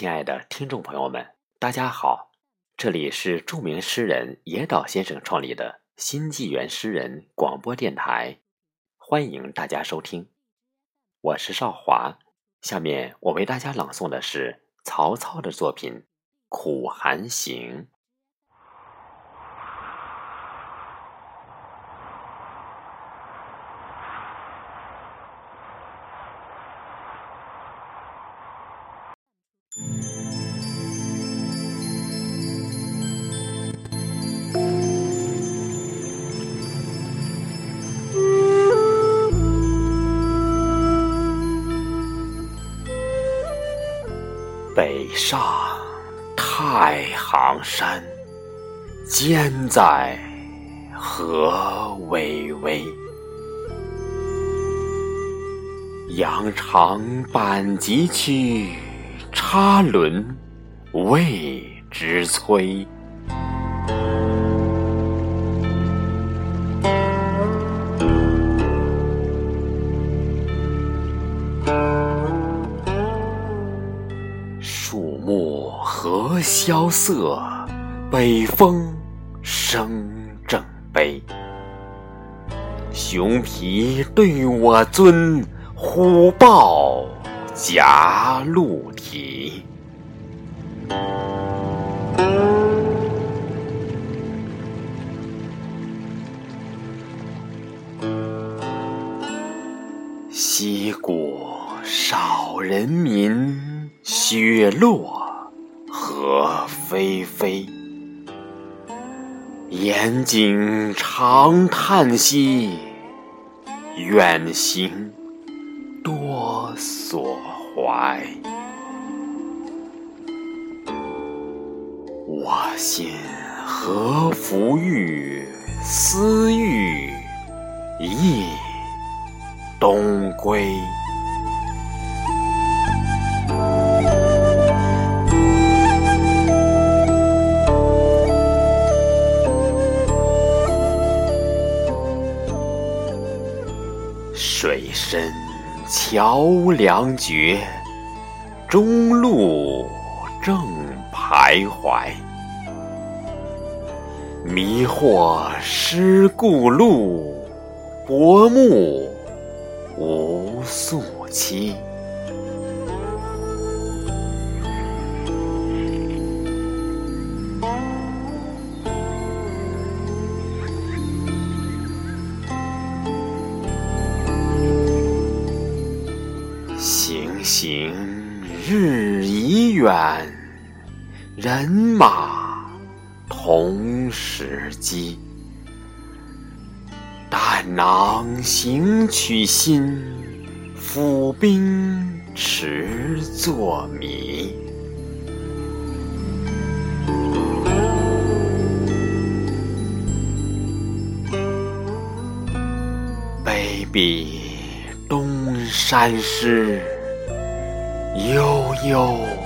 亲爱的听众朋友们，大家好！这里是著名诗人野岛先生创立的新纪元诗人广播电台，欢迎大家收听。我是少华，下面我为大家朗诵的是曹操的作品《苦寒行》。北上太行山，肩在河巍巍。羊肠板急去，插轮未知摧。何萧瑟，北风声正悲。熊脾对我尊，虎豹夹鹿蹄。溪谷少人民，雪落何霏霏。严颈长叹息，远行多所怀。我心何弗欲，思欲亦东归。身桥梁绝，中路正徘徊。迷惑失故路，薄暮无宿期。行日已远，人马同时饥。胆囊行取心，府兵持作迷。卑鄙东山师，悠悠。